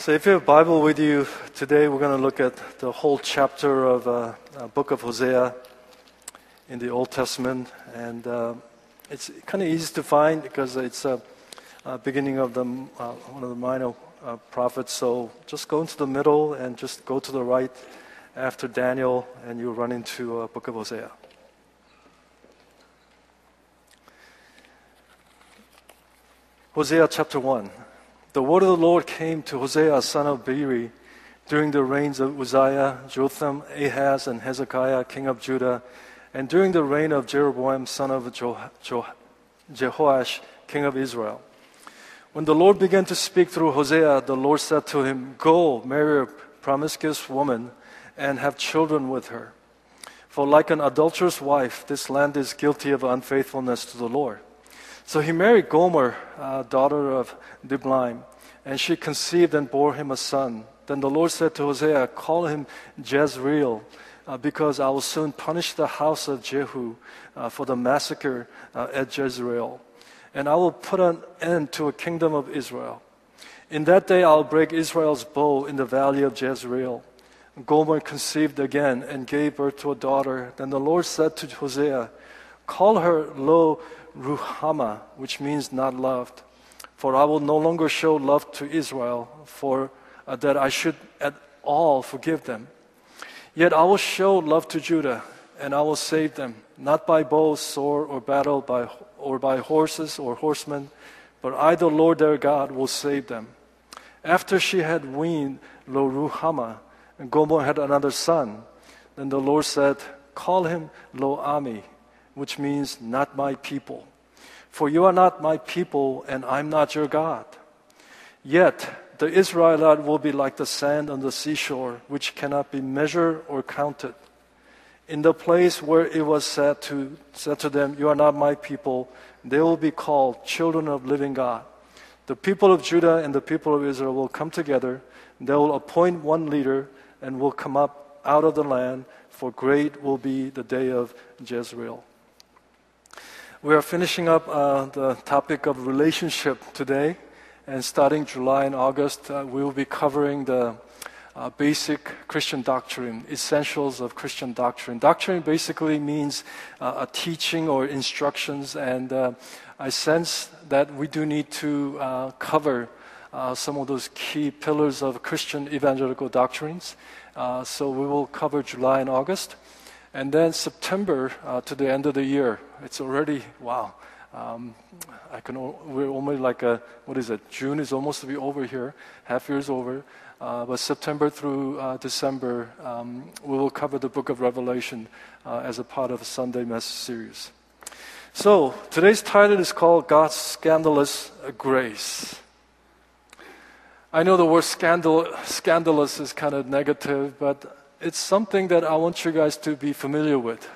So, if you have a Bible with you today, we're going to look at the whole chapter of uh, uh, book of Hosea in the Old Testament, and uh, it's kind of easy to find because it's a uh, beginning of the uh, one of the minor uh, prophets. So, just go into the middle and just go to the right after Daniel, and you run into uh, book of Hosea. Hosea chapter one. The word of the Lord came to Hosea, son of Beeri, during the reigns of Uzziah, Jotham, Ahaz, and Hezekiah, king of Judah, and during the reign of Jeroboam, son of Jehoash, king of Israel. When the Lord began to speak through Hosea, the Lord said to him, Go, marry a promiscuous woman, and have children with her. For like an adulterous wife, this land is guilty of unfaithfulness to the Lord. So he married Gomer, uh, daughter of Diblaim, and she conceived and bore him a son. Then the Lord said to Hosea, Call him Jezreel, uh, because I will soon punish the house of Jehu uh, for the massacre uh, at Jezreel. And I will put an end to a kingdom of Israel. In that day I'll break Israel's bow in the valley of Jezreel. Gomer conceived again and gave birth to a daughter. Then the Lord said to Hosea, Call her Lo Ruhama, which means not loved. For I will no longer show love to Israel, for uh, that I should at all forgive them. Yet I will show love to Judah, and I will save them, not by bow, sword, or battle, by, or by horses or horsemen, but I, the Lord their God, will save them. After she had weaned Lo Ruhama, and Gomer had another son, then the Lord said, Call him Lo Ami, which means not my people. For you are not my people, and I'm not your God. Yet the Israelite will be like the sand on the seashore, which cannot be measured or counted. In the place where it was said to, said to them, You are not my people, they will be called children of living God. The people of Judah and the people of Israel will come together, they will appoint one leader, and will come up out of the land, for great will be the day of Jezreel. We are finishing up uh, the topic of relationship today, and starting July and August, uh, we will be covering the uh, basic Christian doctrine, essentials of Christian doctrine. Doctrine basically means uh, a teaching or instructions, and uh, I sense that we do need to uh, cover some of those key pillars of Christian evangelical doctrines. so we will cover July and August. And then September uh, to the end of the year, it's already, wow. Um, I can, we're almost like a, what is it? June is almost to be over here. Half year is over. Uh, but September through uh, December, um, we will cover the book of Revelation uh, as a part of a Sunday message series. So today's title is called God's Scandalous Grace. I know the word scandal, scandalous is kind of negative, but it's something that I want you guys to be familiar with.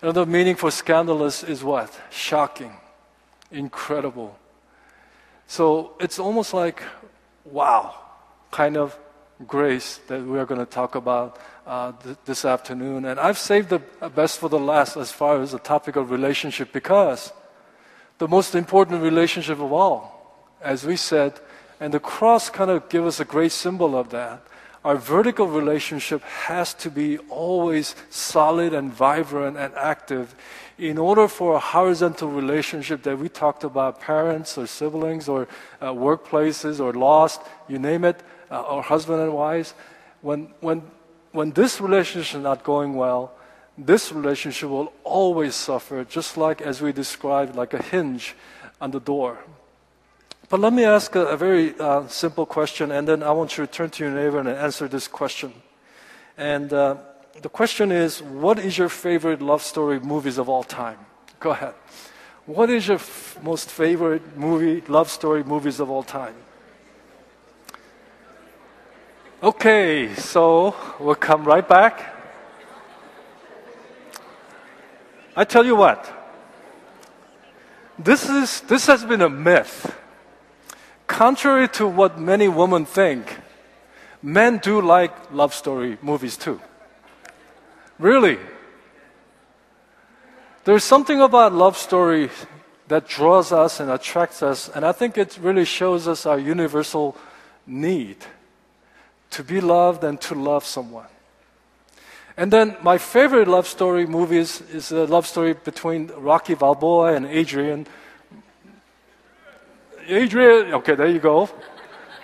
Another meaning for scandalous is what? Shocking, incredible. So it's almost like, wow, kind of grace that we are going to talk about uh, th- this afternoon. And I've saved the best for the last as far as the topic of relationship because the most important relationship of all, as we said, and the cross kind of gives us a great symbol of that our vertical relationship has to be always solid and vibrant and active in order for a horizontal relationship that we talked about parents or siblings or uh, workplaces or lost you name it uh, or husband and wives when, when, when this relationship is not going well this relationship will always suffer just like as we described like a hinge on the door but let me ask a, a very uh, simple question, and then I want you to turn to your neighbor and answer this question. And uh, the question is What is your favorite love story movies of all time? Go ahead. What is your f- most favorite movie, love story movies of all time? Okay, so we'll come right back. I tell you what, this, is, this has been a myth contrary to what many women think, men do like love story movies too. Really. There's something about love story that draws us and attracts us, and I think it really shows us our universal need to be loved and to love someone. And then my favorite love story movies is a love story between Rocky Balboa and Adrian. Adrian, okay, there you go.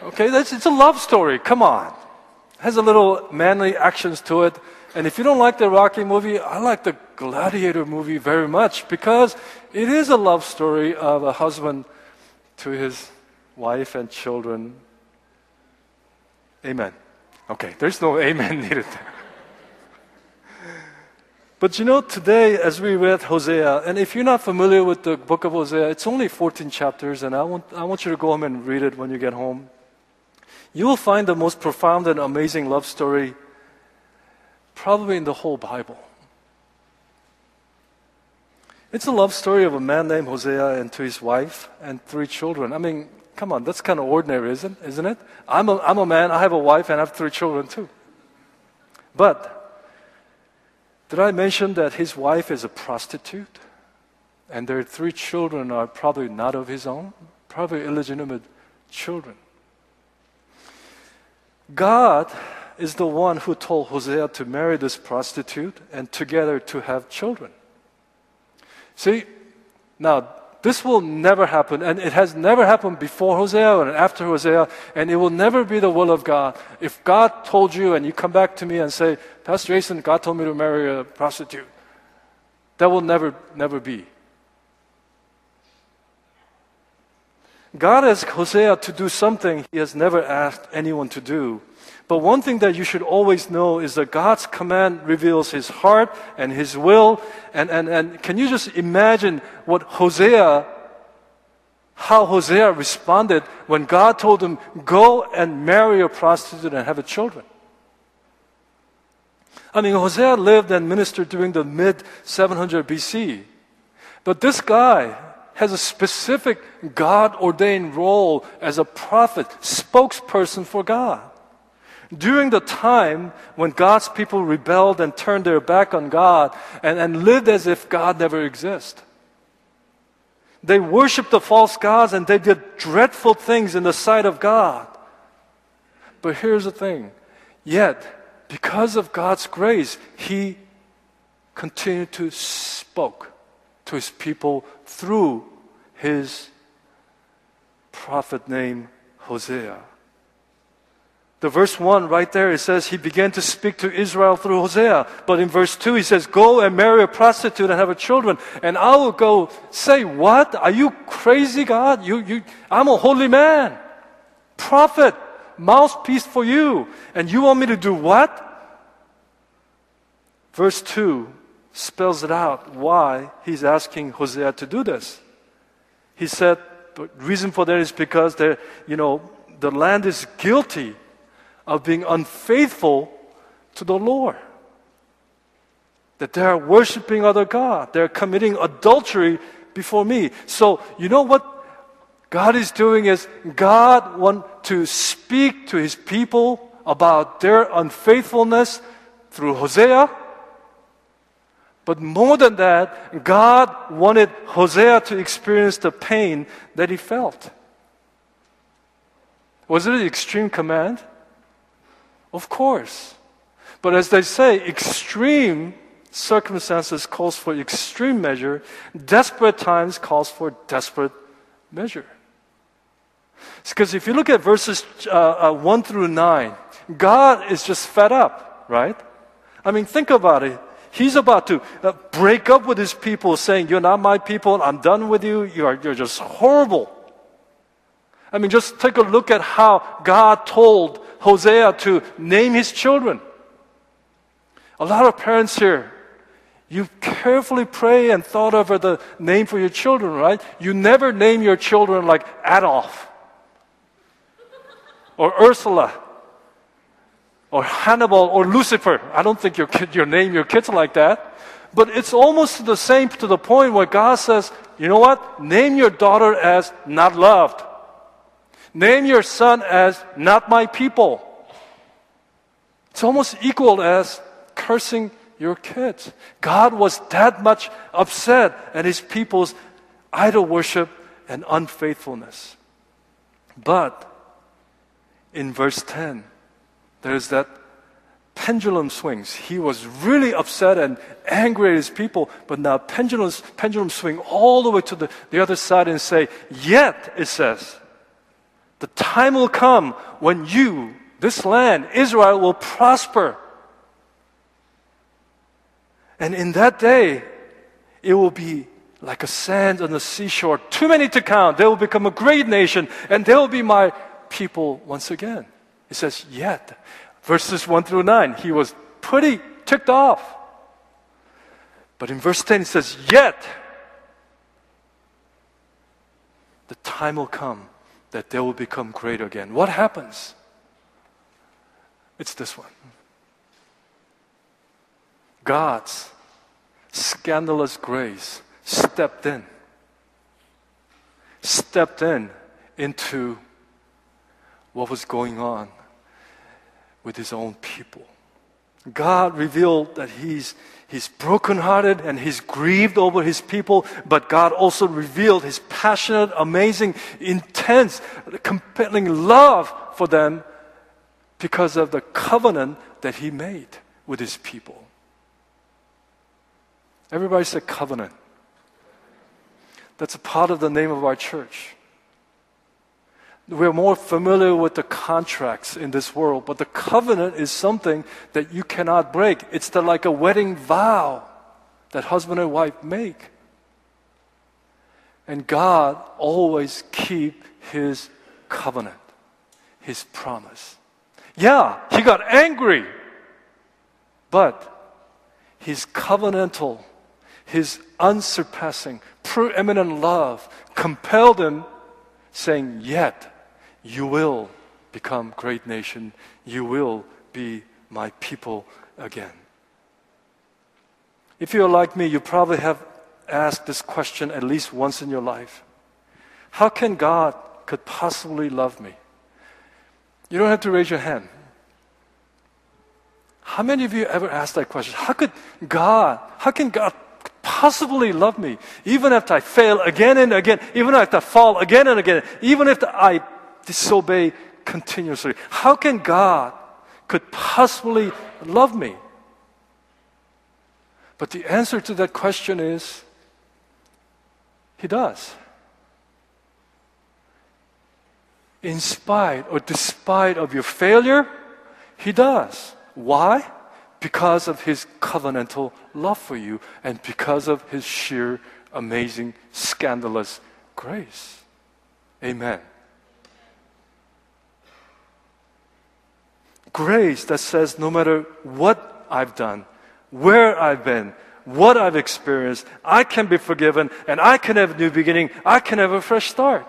Okay, that's, it's a love story. Come on. It has a little manly actions to it. And if you don't like the Rocky movie, I like the Gladiator movie very much because it is a love story of a husband to his wife and children. Amen. Okay, there's no amen needed there. But you know, today, as we read Hosea, and if you're not familiar with the book of Hosea, it's only 14 chapters, and I want, I want you to go home and read it when you get home. You will find the most profound and amazing love story probably in the whole Bible. It's a love story of a man named Hosea and to his wife and three children. I mean, come on, that's kind of ordinary, isn't, isn't it? I'm a, I'm a man, I have a wife, and I have three children too. But did I mention that his wife is a prostitute? And their three children are probably not of his own, probably illegitimate children. God is the one who told Hosea to marry this prostitute and together to have children. See, now this will never happen, and it has never happened before Hosea and after Hosea, and it will never be the will of God. If God told you and you come back to me and say, Pastor Jason, God told me to marry a prostitute, that will never, never be. God asked Hosea to do something he has never asked anyone to do. But one thing that you should always know is that God's command reveals his heart and his will. And, and, and can you just imagine what Hosea, how Hosea responded when God told him, go and marry a prostitute and have children? I mean, Hosea lived and ministered during the mid 700 BC. But this guy has a specific God ordained role as a prophet, spokesperson for God. During the time when God's people rebelled and turned their back on God and, and lived as if God never existed. They worshiped the false gods and they did dreadful things in the sight of God. But here's the thing. Yet, because of God's grace, He continued to spoke to His people through His prophet named Hosea. The verse 1 right there, it says he began to speak to Israel through Hosea. But in verse 2, he says, Go and marry a prostitute and have a children. And I will go, say, What? Are you crazy, God? You, you, I'm a holy man, prophet, mouthpiece for you. And you want me to do what? Verse 2 spells it out why he's asking Hosea to do this. He said, the reason for that is because you know, the land is guilty of being unfaithful to the Lord. That they are worshiping other God. They're committing adultery before me. So, you know what God is doing is God want to speak to his people about their unfaithfulness through Hosea. But more than that, God wanted Hosea to experience the pain that he felt. Was it an extreme command? Of course. But as they say, extreme circumstances calls for extreme measure, desperate times calls for desperate measure. Because if you look at verses uh, uh, 1 through 9, God is just fed up, right? I mean, think about it. He's about to uh, break up with his people, saying, You're not my people, I'm done with you, you're, you're just horrible. I mean, just take a look at how God told Hosea to name his children. A lot of parents here, you carefully pray and thought over the name for your children, right? You never name your children like Adolf or Ursula or Hannibal or Lucifer. I don't think your kid, you name your kids like that. But it's almost the same to the point where God says, you know what? Name your daughter as not loved. Name your son as not my people. It's almost equal as cursing your kids. God was that much upset at his people's idol worship and unfaithfulness. But in verse 10, there's that pendulum swings. He was really upset and angry at his people, but now pendulum, pendulum swing all the way to the, the other side and say, Yet, it says, the time will come when you, this land, Israel, will prosper. And in that day, it will be like a sand on the seashore, too many to count. They will become a great nation, and they will be my people once again. It says, yet. Verses 1 through 9, he was pretty ticked off. But in verse 10, it says, yet. The time will come that they will become great again. What happens? It's this one God's scandalous grace stepped in, stepped in into what was going on with his own people. God revealed that he's, he's brokenhearted and he's grieved over his people, but God also revealed his passionate, amazing, intense, compelling love for them because of the covenant that he made with his people. Everybody said covenant. That's a part of the name of our church. We're more familiar with the contracts in this world, but the covenant is something that you cannot break. It's the, like a wedding vow that husband and wife make. And God always keep his covenant, his promise. Yeah, he got angry, but his covenantal his unsurpassing, preeminent love compelled him, saying, Yet you will become great nation, you will be my people again. If you're like me, you probably have asked this question at least once in your life. How can God could possibly love me? You don't have to raise your hand. How many of you ever asked that question? How could God, how can God possibly love me? Even if I fail again and again, even if I fall again and again, even if I disobey continuously. How can God could possibly love me? But the answer to that question is He does. In spite or despite of your failure, He does. Why? because of his covenantal love for you and because of his sheer, amazing, scandalous grace. Amen. Grace that says no matter what I've done, where I've been, what I've experienced, I can be forgiven and I can have a new beginning. I can have a fresh start.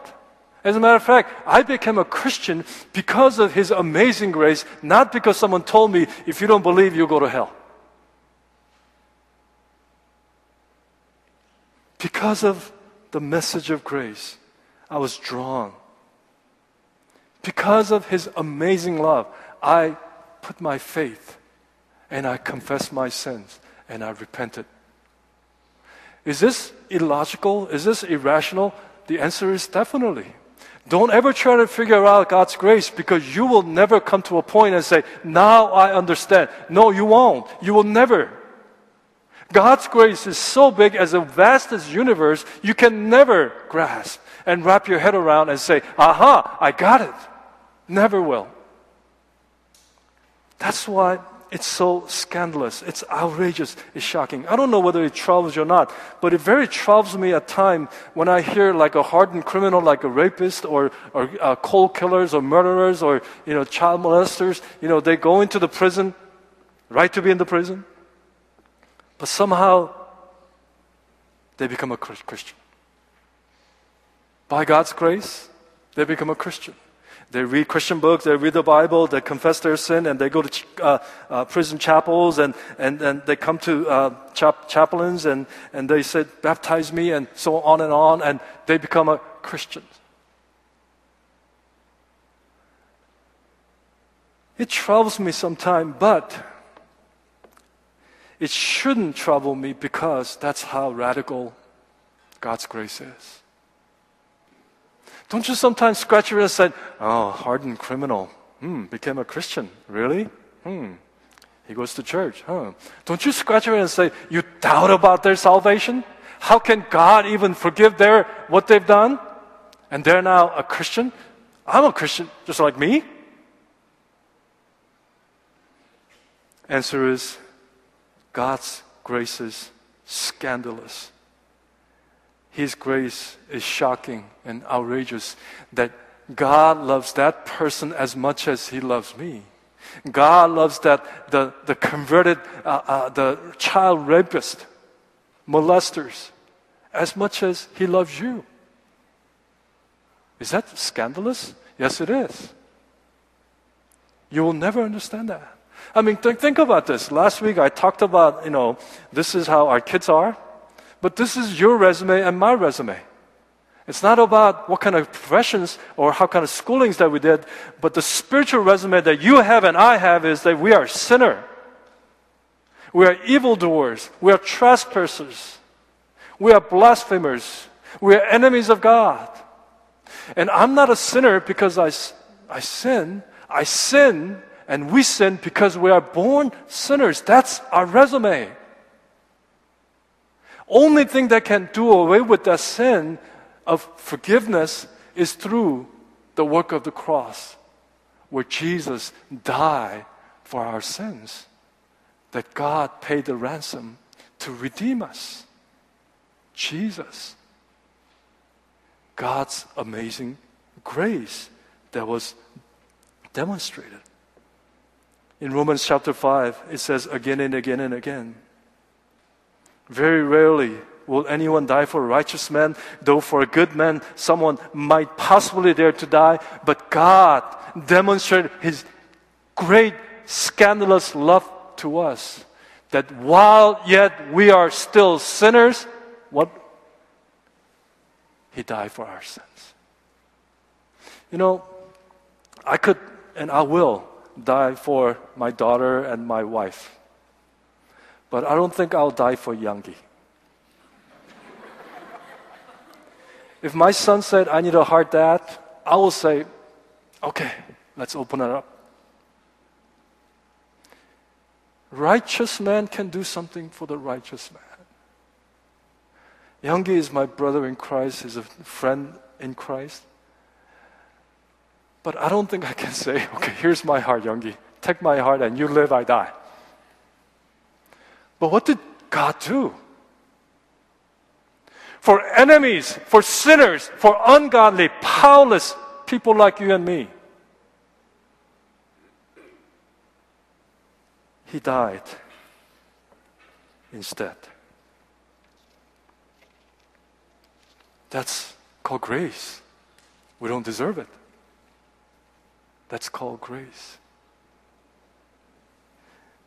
As a matter of fact, I became a Christian because of His amazing grace, not because someone told me, if you don't believe, you'll go to hell. Because of the message of grace, I was drawn. Because of His amazing love, I put my faith and I confessed my sins and I repented. Is this illogical? Is this irrational? The answer is definitely. Don't ever try to figure out God's grace because you will never come to a point and say, Now I understand. No, you won't. You will never. God's grace is so big as the vastest universe, you can never grasp and wrap your head around and say, Aha, I got it. Never will. That's why it's so scandalous. It's outrageous. It's shocking. I don't know whether it troubles you or not, but it very troubles me at times when I hear like a hardened criminal, like a rapist or, or uh, cold killers or murderers or, you know, child molesters, you know, they go into the prison, right to be in the prison, but somehow they become a Christian. By God's grace, they become a Christian. They read Christian books, they read the Bible, they confess their sin, and they go to uh, uh, prison chapels, and, and, and they come to uh, chap- chaplains, and, and they say, Baptize me, and so on and on, and they become a Christian. It troubles me sometimes, but it shouldn't trouble me because that's how radical God's grace is. Don't you sometimes scratch your head and say, oh, hardened criminal. Hmm, became a Christian. Really? Hmm. He goes to church. Huh. Don't you scratch your head and say, You doubt about their salvation? How can God even forgive their what they've done? And they're now a Christian? I'm a Christian just like me. Answer is God's grace is scandalous. His grace is shocking and outrageous that God loves that person as much as He loves me. God loves that the, the converted, uh, uh, the child rapist, molesters, as much as He loves you. Is that scandalous? Yes, it is. You will never understand that. I mean, th- think about this. Last week I talked about, you know, this is how our kids are, but this is your resume and my resume. It's not about what kind of professions or how kind of schoolings that we did, but the spiritual resume that you have and I have is that we are sinner. We are evildoers. We are trespassers. We are blasphemers. We are enemies of God. And I'm not a sinner because I, I sin. I sin and we sin because we are born sinners. That's our resume. Only thing that can do away with that sin of forgiveness is through the work of the cross, where Jesus died for our sins, that God paid the ransom to redeem us. Jesus. God's amazing grace that was demonstrated. In Romans chapter 5, it says again and again and again. Very rarely Will anyone die for a righteous man? Though for a good man, someone might possibly dare to die. But God demonstrated his great, scandalous love to us. That while yet we are still sinners, what? He died for our sins. You know, I could and I will die for my daughter and my wife. But I don't think I'll die for Youngie. If my son said, I need a hard dad, I will say, okay, let's open it up. Righteous man can do something for the righteous man. Youngie is my brother in Christ, he's a friend in Christ. But I don't think I can say, okay, here's my heart, Youngie. Take my heart and you live, I die. But what did God do? for enemies, for sinners, for ungodly, powerless people like you and me. He died instead. That's called grace. We don't deserve it. That's called grace.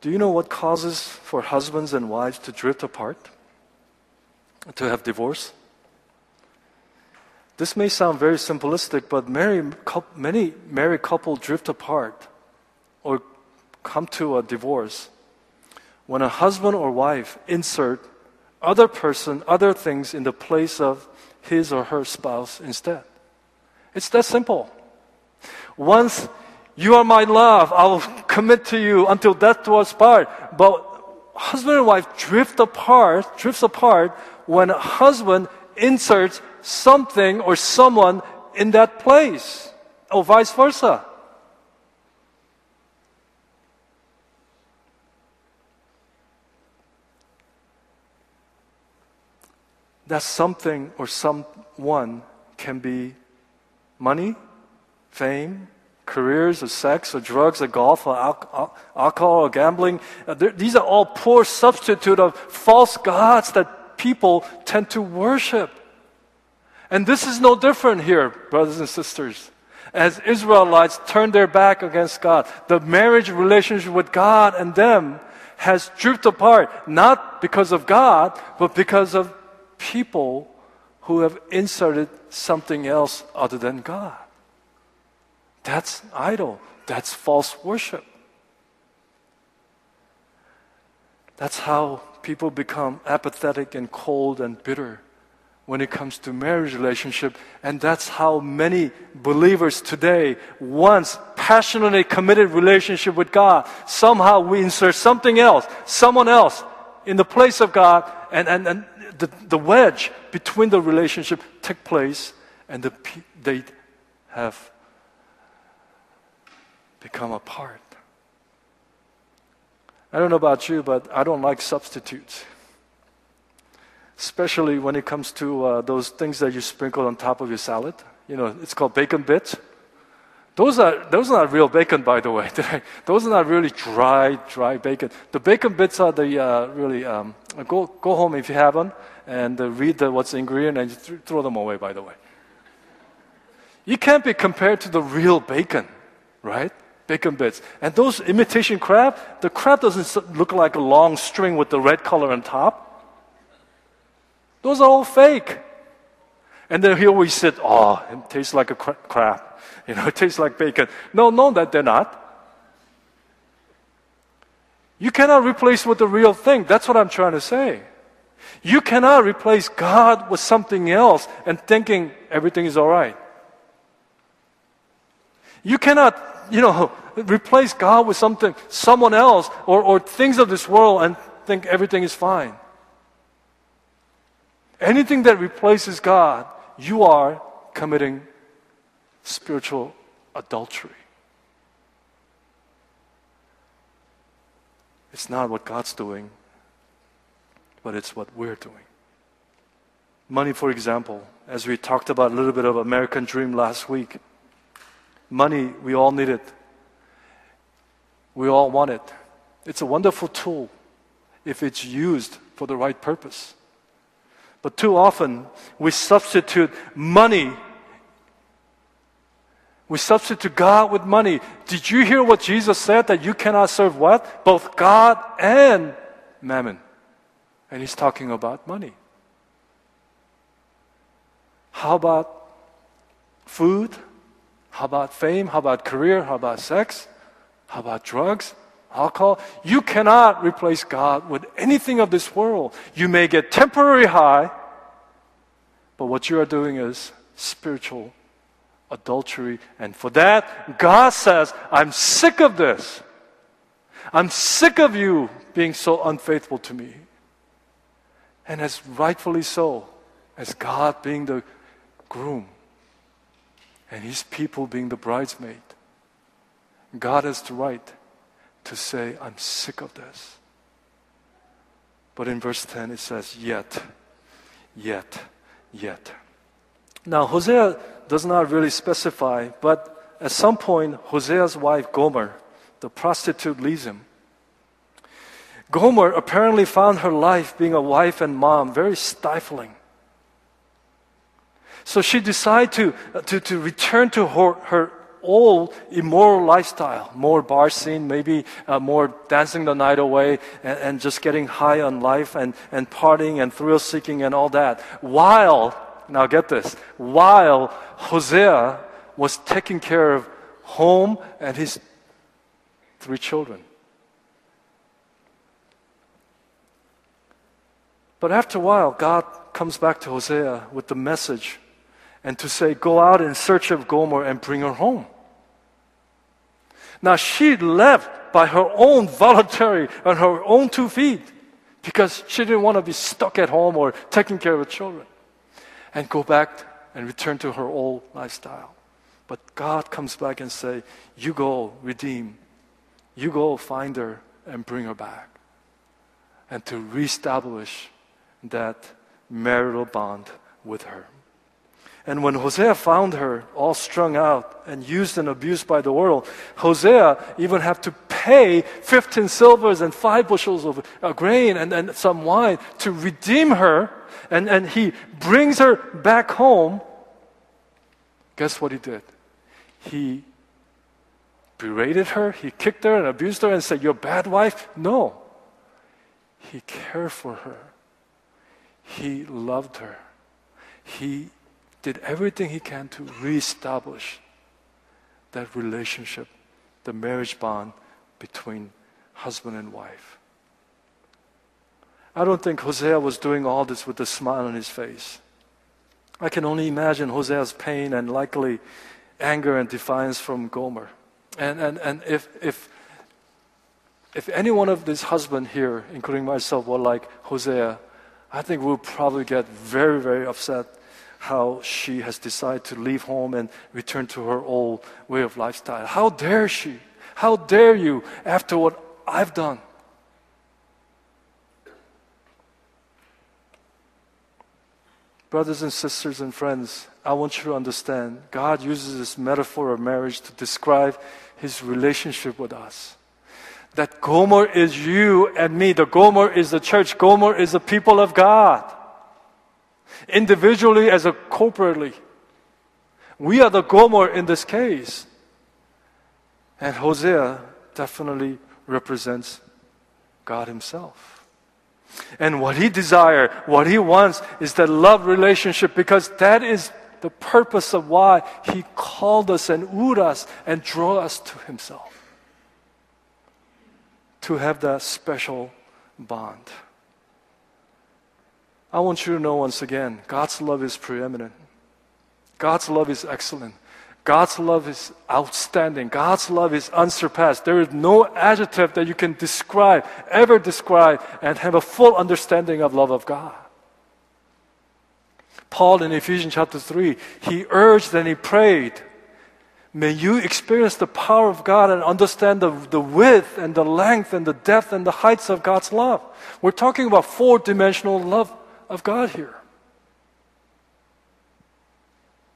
Do you know what causes for husbands and wives to drift apart? to have divorce. This may sound very simplistic, but many, many married couples drift apart or come to a divorce when a husband or wife insert other person, other things in the place of his or her spouse instead. It's that simple. Once you are my love, I will commit to you until death do us part. But husband and wife drift apart, drifts apart when a husband inserts something or someone in that place, or vice versa. That something or someone can be money, fame, careers, or sex, or drugs, or golf, or alcohol, or gambling. Uh, these are all poor substitute of false gods that people tend to worship. And this is no different here, brothers and sisters. As Israelites turn their back against God, the marriage relationship with God and them has drifted apart, not because of God, but because of people who have inserted something else other than God. That's idol. That's false worship. That's how people become apathetic and cold and bitter when it comes to marriage relationship and that's how many believers today once passionately committed relationship with God, somehow we insert something else, someone else in the place of God, and, and, and the, the wedge between the relationship take place, and the, they have become apart. I don't know about you, but I don't like substitutes. Especially when it comes to uh, those things that you sprinkle on top of your salad. You know, it's called bacon bits. Those are, those are not real bacon, by the way. those are not really dry, dry bacon. The bacon bits are the uh, really, um, go, go home if you haven't and uh, read the, what's the ingredient and th- throw them away, by the way. You can't be compared to the real bacon, right? Bacon bits. And those imitation crab, the crab doesn't look like a long string with the red color on top. Those are all fake. And then here we sit, oh, it tastes like a crab. You know, it tastes like bacon. No, no, that they're not. You cannot replace with the real thing. That's what I'm trying to say. You cannot replace God with something else and thinking everything is all right. You cannot, you know, replace God with something, someone else, or, or things of this world and think everything is fine. Anything that replaces God, you are committing spiritual adultery. It's not what God's doing, but it's what we're doing. Money, for example, as we talked about a little bit of American dream last week. Money, we all need it. We all want it. It's a wonderful tool if it's used for the right purpose. But too often, we substitute money we substitute God with money. Did you hear what Jesus said that you cannot serve what? Both God and mammon. And he's talking about money. How about food? How about fame? How about career? How about sex? How about drugs? Alcohol? You cannot replace God with anything of this world. You may get temporary high, but what you are doing is spiritual adultery. And for that, God says, I'm sick of this. I'm sick of you being so unfaithful to me. And as rightfully so, as God being the groom and his people being the bridesmaid, God has the right to say, I'm sick of this. But in verse 10 it says, Yet, yet, yet. Now, Hosea does not really specify, but at some point, Hosea's wife Gomer, the prostitute, leaves him. Gomer apparently found her life being a wife and mom very stifling. So she decided to, to, to return to her, her old immoral lifestyle, more bar scene, maybe uh, more dancing the night away and, and just getting high on life and, and partying and thrill seeking and all that, while now get this. While Hosea was taking care of home and his three children. But after a while, God comes back to Hosea with the message and to say, Go out in search of Gomer and bring her home. Now she left by her own voluntary, on her own two feet, because she didn't want to be stuck at home or taking care of her children and go back and return to her old lifestyle. But God comes back and say, "You go redeem, you go find her and bring her back, and to reestablish that marital bond with her." And when Hosea found her all strung out and used and abused by the world, Hosea even had to pay 15 silvers and five bushels of uh, grain and, and some wine to redeem her and, and he brings her back home, guess what he did? He berated her, he kicked her and abused her and said, You're a bad wife? No. He cared for her, he loved her, he did everything he can to reestablish that relationship, the marriage bond between husband and wife. I don't think Hosea was doing all this with a smile on his face. I can only imagine Hosea's pain and likely anger and defiance from Gomer. And, and, and if, if, if any one of these husbands here, including myself, were like Hosea, I think we'll probably get very, very upset how she has decided to leave home and return to her old way of lifestyle. How dare she? How dare you after what I've done? Brothers and sisters and friends, I want you to understand God uses this metaphor of marriage to describe his relationship with us. That Gomer is you and me. The Gomer is the church. Gomer is the people of God. Individually as a corporately. We are the Gomer in this case. And Hosea definitely represents God Himself. And what he desires, what he wants is that love relationship because that is the purpose of why he called us and wooed us and drew us to himself. To have that special bond. I want you to know once again God's love is preeminent. God's love is excellent. God's love is outstanding. God's love is unsurpassed. There is no adjective that you can describe, ever describe, and have a full understanding of love of God. Paul in Ephesians chapter 3, he urged and he prayed, May you experience the power of God and understand the, the width and the length and the depth and the heights of God's love. We're talking about four dimensional love of God here.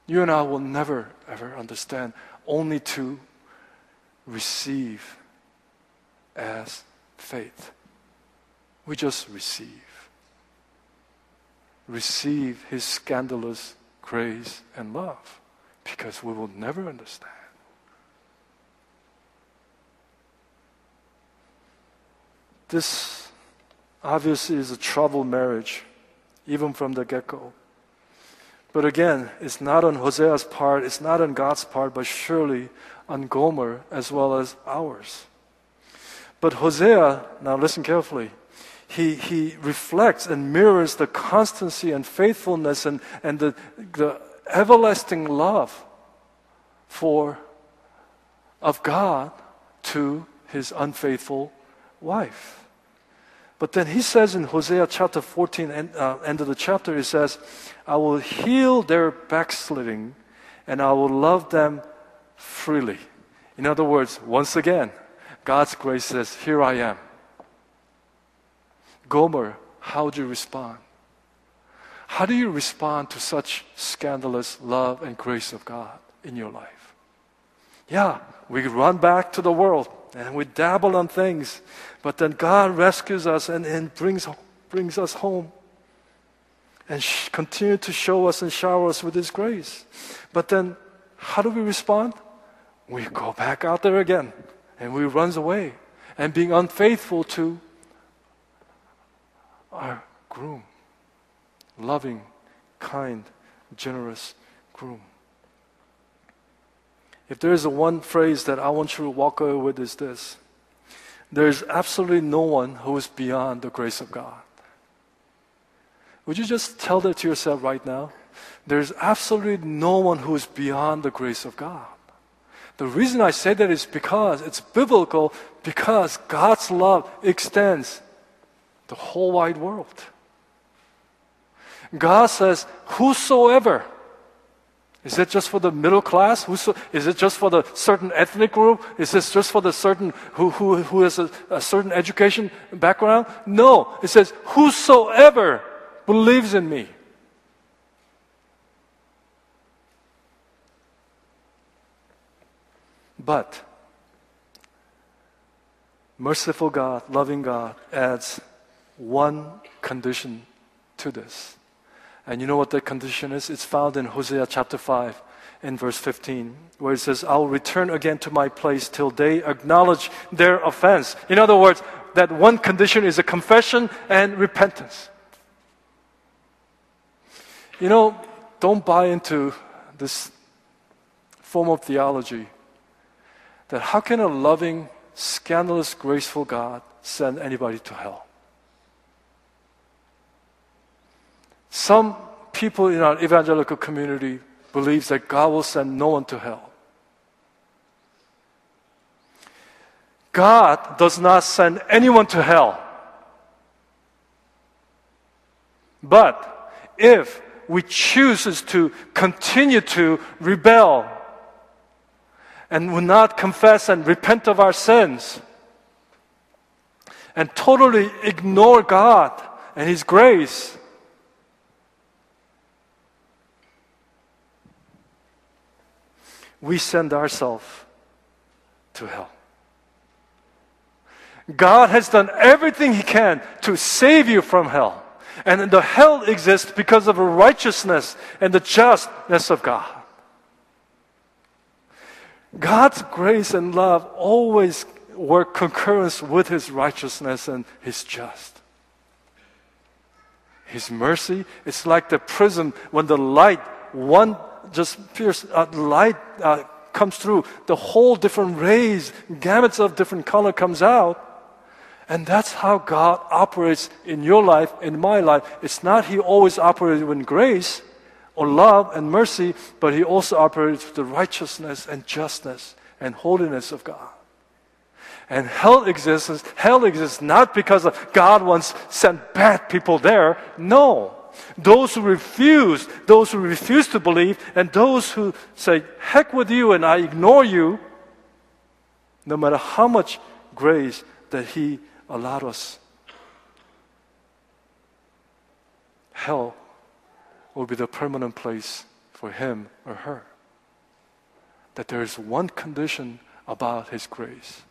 You and I will never, ever understand, only to receive as faith. We just receive. Receive His scandalous grace and love because we will never understand. This obviously is a troubled marriage, even from the get go. But again, it's not on Hosea's part, it's not on God's part, but surely on Gomer as well as ours. But Hosea, now listen carefully, he, he reflects and mirrors the constancy and faithfulness and, and the, the everlasting love for of God to his unfaithful wife. But then he says in Hosea chapter 14, end, uh, end of the chapter, he says, I will heal their backsliding and I will love them freely. In other words, once again, God's grace says, Here I am. Gomer, how do you respond? How do you respond to such scandalous love and grace of God in your life? Yeah, we run back to the world and we dabble on things, but then God rescues us and, and brings, brings us home and sh- continue to show us and shower us with His grace. But then, how do we respond? We go back out there again and we runs away and being unfaithful to our groom, loving, kind, generous groom. If there is a one phrase that I want you to walk away with is this. There is absolutely no one who is beyond the grace of God. Would you just tell that to yourself right now? There's absolutely no one who is beyond the grace of God. The reason I say that is because it's biblical, because God's love extends the whole wide world. God says, Whosoever is it just for the middle class? Who's, is it just for the certain ethnic group? Is this just for the certain who, who, who has a, a certain education background? No. It says, whosoever believes in me. But merciful God, loving God adds one condition to this. And you know what that condition is? It's found in Hosea chapter 5 in verse 15, where it says, I'll return again to my place till they acknowledge their offense. In other words, that one condition is a confession and repentance. You know, don't buy into this form of theology that how can a loving, scandalous, graceful God send anybody to hell? Some people in our evangelical community believes that God will send no one to hell. God does not send anyone to hell. But if we chooses to continue to rebel and will not confess and repent of our sins and totally ignore God and His grace, we send ourselves to hell. God has done everything He can to save you from hell. And the hell exists because of the righteousness and the justness of God. God's grace and love always work concurrence with His righteousness and His just. His mercy is like the prism when the light, one just pierce, uh, light uh, comes through, the whole different rays, gamuts of different color comes out. And that's how God operates in your life, in my life. It's not He always operates with grace or love and mercy, but He also operates with the righteousness and justness and holiness of God. And hell exists, hell exists not because God once sent bad people there. No. Those who refuse, those who refuse to believe, and those who say, heck with you and I ignore you, no matter how much grace that He allowed us. Hell will be the permanent place for him or her. That there is one condition about his grace,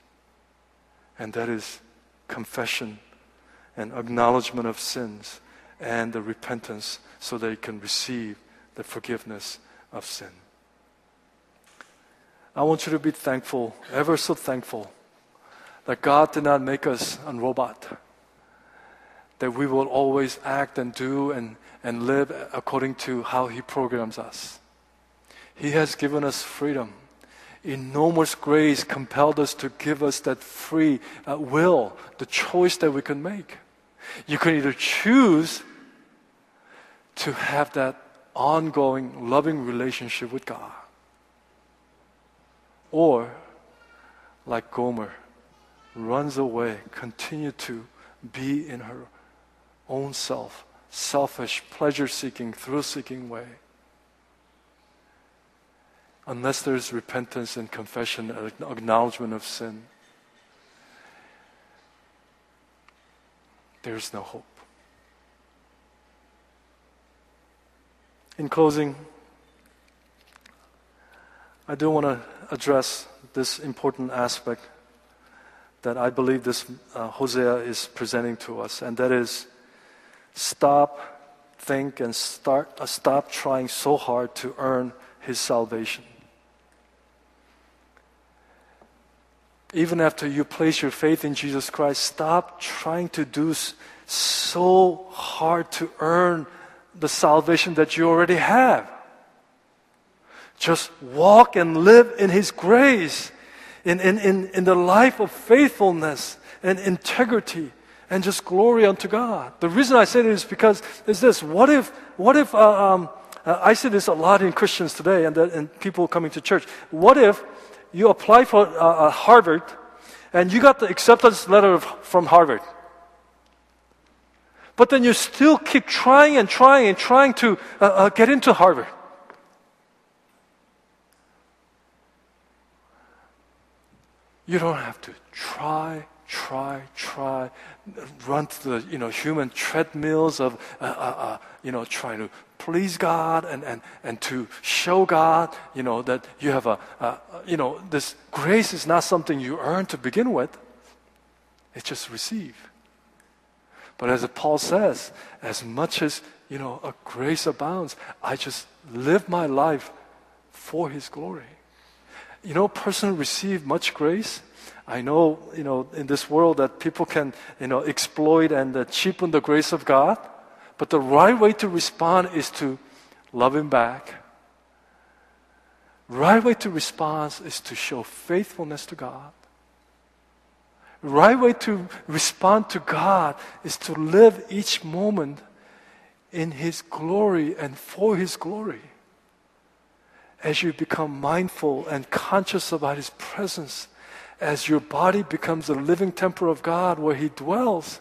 and that is confession and acknowledgement of sins and the repentance so they can receive the forgiveness of sin. I want you to be thankful, ever so thankful, that God did not make us a robot, that we will always act and do and, and live according to how He programs us. He has given us freedom. Enormous grace compelled us to give us that free uh, will, the choice that we can make. You can either choose to have that ongoing, loving relationship with God, or like Gomer runs away, continue to be in her own self, selfish, pleasure seeking, thrill seeking way. Unless there's repentance and confession and acknowledgement of sin, there's no hope. In closing, I do want to address this important aspect that I believe this uh, Hosea is presenting to us, and that is stop, think, and start, uh, stop trying so hard to earn his salvation. Even after you place your faith in Jesus Christ, stop trying to do so hard to earn the salvation that you already have. Just walk and live in His grace in, in, in, in the life of faithfulness and integrity and just glory unto God. The reason I say this is because is this: what if, what if uh, um, uh, I see this a lot in Christians today and, and people coming to church. What if you apply for uh, uh, Harvard and you got the acceptance letter from Harvard? But then you still keep trying and trying and trying to uh, uh, get into Harvard. You don't have to try, try, try, run to the you know human treadmills of uh, uh, you know trying to please God and, and, and to show God you know that you have a you know this grace is not something you earn to begin with. It's just receive. But as Paul says, as much as you know a grace abounds, I just live my life for His glory you know, person receive much grace. I know, you know, in this world that people can, you know, exploit and uh, cheapen the grace of God. But the right way to respond is to love Him back. Right way to respond is to show faithfulness to God. Right way to respond to God is to live each moment in His glory and for His glory as you become mindful and conscious about His presence, as your body becomes a living temple of God where He dwells,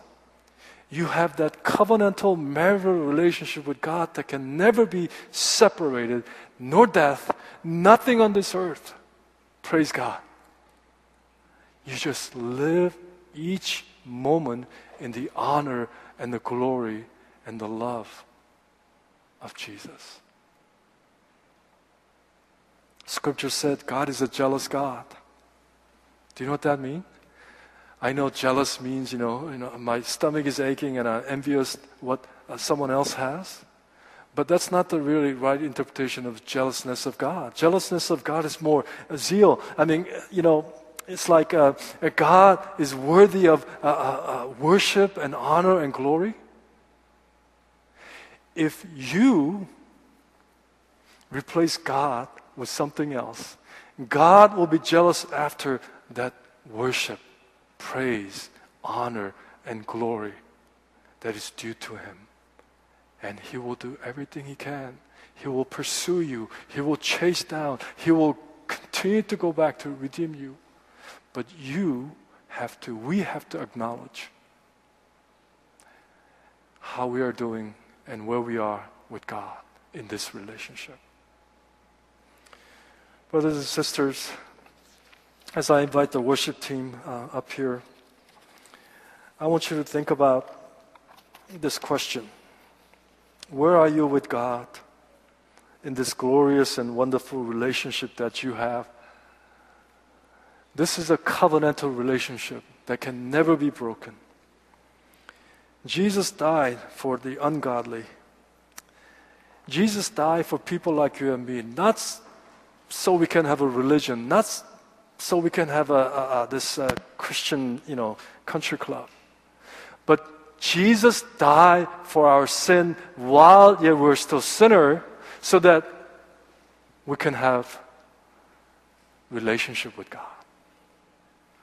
you have that covenantal marital relationship with God that can never be separated, nor death, nothing on this earth. Praise God. You just live each moment in the honor and the glory and the love of Jesus. Scripture said God is a jealous God. Do you know what that means? I know jealous means, you know, you know, my stomach is aching and I'm envious what uh, someone else has. But that's not the really right interpretation of jealousness of God. Jealousness of God is more zeal. I mean, you know, it's like uh, God is worthy of uh, uh, uh, worship and honor and glory. If you replace God with something else, God will be jealous after that worship, praise, honor, and glory that is due to Him. And He will do everything He can. He will pursue you, He will chase down, He will continue to go back to redeem you. But you have to, we have to acknowledge how we are doing and where we are with God in this relationship. Brothers and sisters, as I invite the worship team uh, up here, I want you to think about this question Where are you with God in this glorious and wonderful relationship that you have? This is a covenantal relationship that can never be broken. Jesus died for the ungodly. Jesus died for people like you and me, not so we can have a religion, not so we can have a, a, a this uh, Christian, you know, country club. But Jesus died for our sin while yet we're still sinner, so that we can have relationship with God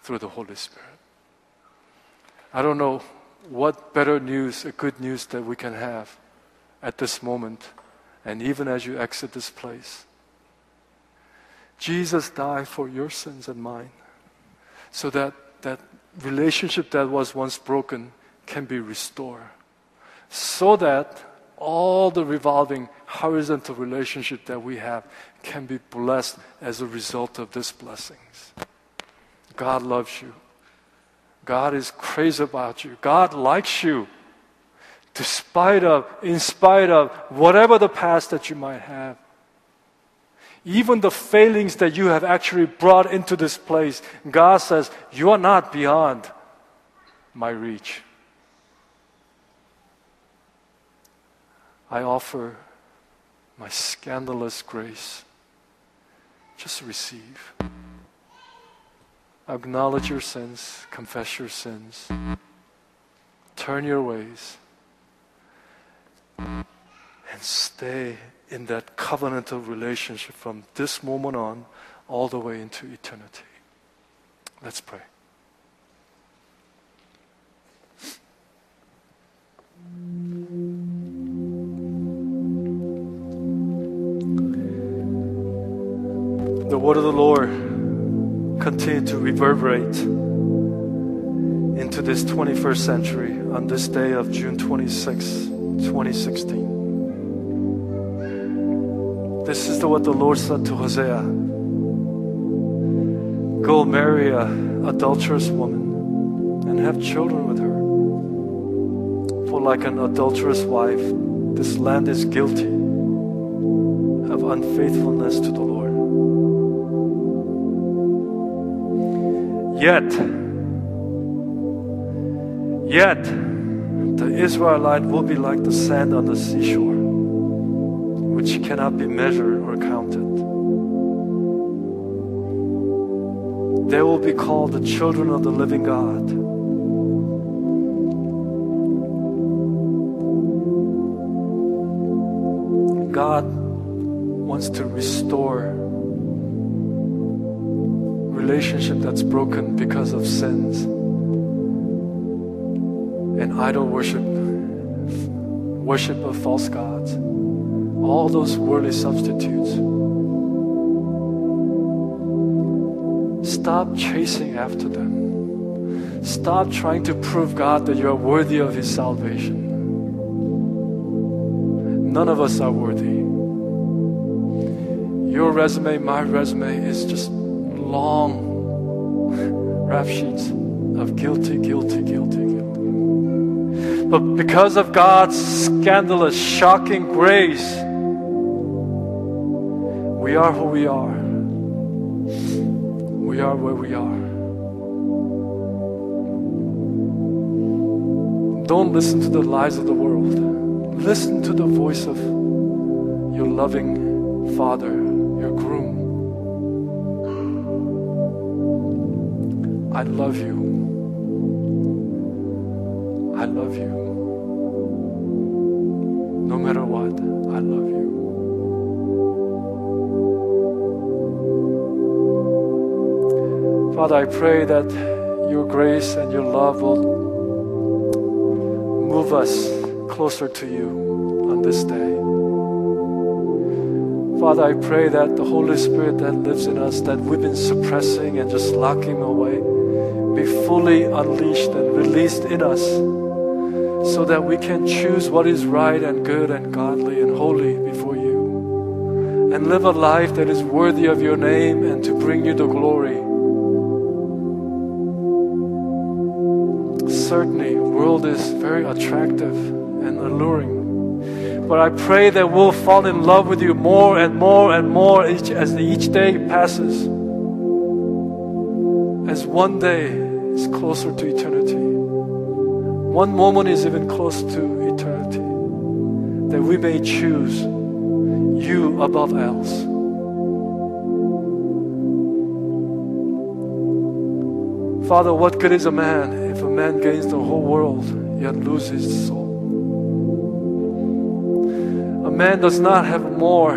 through the Holy Spirit. I don't know what better news, a good news that we can have at this moment, and even as you exit this place. Jesus died for your sins and mine so that that relationship that was once broken can be restored. So that all the revolving horizontal relationship that we have can be blessed as a result of these blessings. God loves you. God is crazy about you. God likes you. Despite of, in spite of whatever the past that you might have. Even the failings that you have actually brought into this place, God says, You are not beyond my reach. I offer my scandalous grace. Just receive. Acknowledge your sins, confess your sins, turn your ways, and stay in that covenantal relationship from this moment on all the way into eternity. Let's pray. The word of the Lord continue to reverberate into this 21st century on this day of June 26, 2016. This is the, what the Lord said to Hosea Go marry a adulterous woman and have children with her. For like an adulterous wife, this land is guilty of unfaithfulness to the Lord. Yet, yet, the Israelite will be like the sand on the seashore cannot be measured or counted. They will be called the children of the living God. God wants to restore relationship that's broken because of sins and idol worship, worship of false gods all those worldly substitutes. Stop chasing after them. Stop trying to prove God that you are worthy of His salvation. None of us are worthy. Your resume, my resume is just long rap sheets of guilty, guilty, guilty, guilty. But because of God's scandalous, shocking grace, we are who we are. We are where we are. Don't listen to the lies of the world. Listen to the voice of your loving Father, your groom. I love you. Father, I pray that your grace and your love will move us closer to you on this day. Father, I pray that the Holy Spirit that lives in us, that we've been suppressing and just locking away, be fully unleashed and released in us so that we can choose what is right and good and godly and holy before you and live a life that is worthy of your name and to bring you the glory. Certainly, world is very attractive and alluring. But I pray that we'll fall in love with you more and more and more each, as each day passes. As one day is closer to eternity, one moment is even closer to eternity, that we may choose you above else. Father, what good is a man if a man gains the whole world yet loses his soul? A man does not have more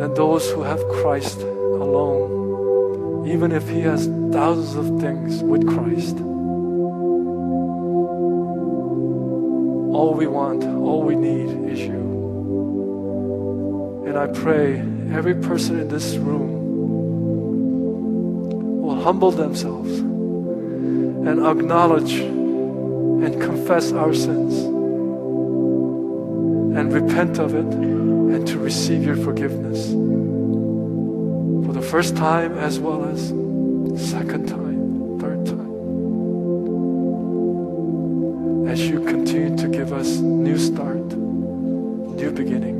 than those who have Christ alone, even if he has thousands of things with Christ. All we want, all we need is you. And I pray every person in this room will humble themselves and acknowledge and confess our sins and repent of it and to receive your forgiveness for the first time as well as second time, third time. As you continue to give us new start, new beginning.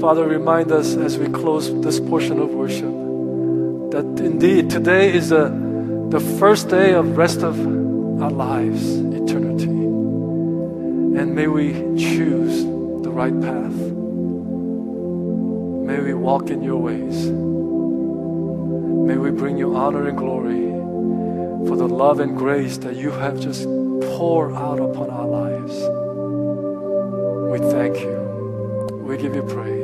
Father, remind us as we close this portion of worship that indeed today is a, the first day of rest of our lives, eternity. And may we choose the right path. May we walk in your ways. May we bring you honor and glory for the love and grace that you have just poured out upon our lives. We thank you. We give you praise.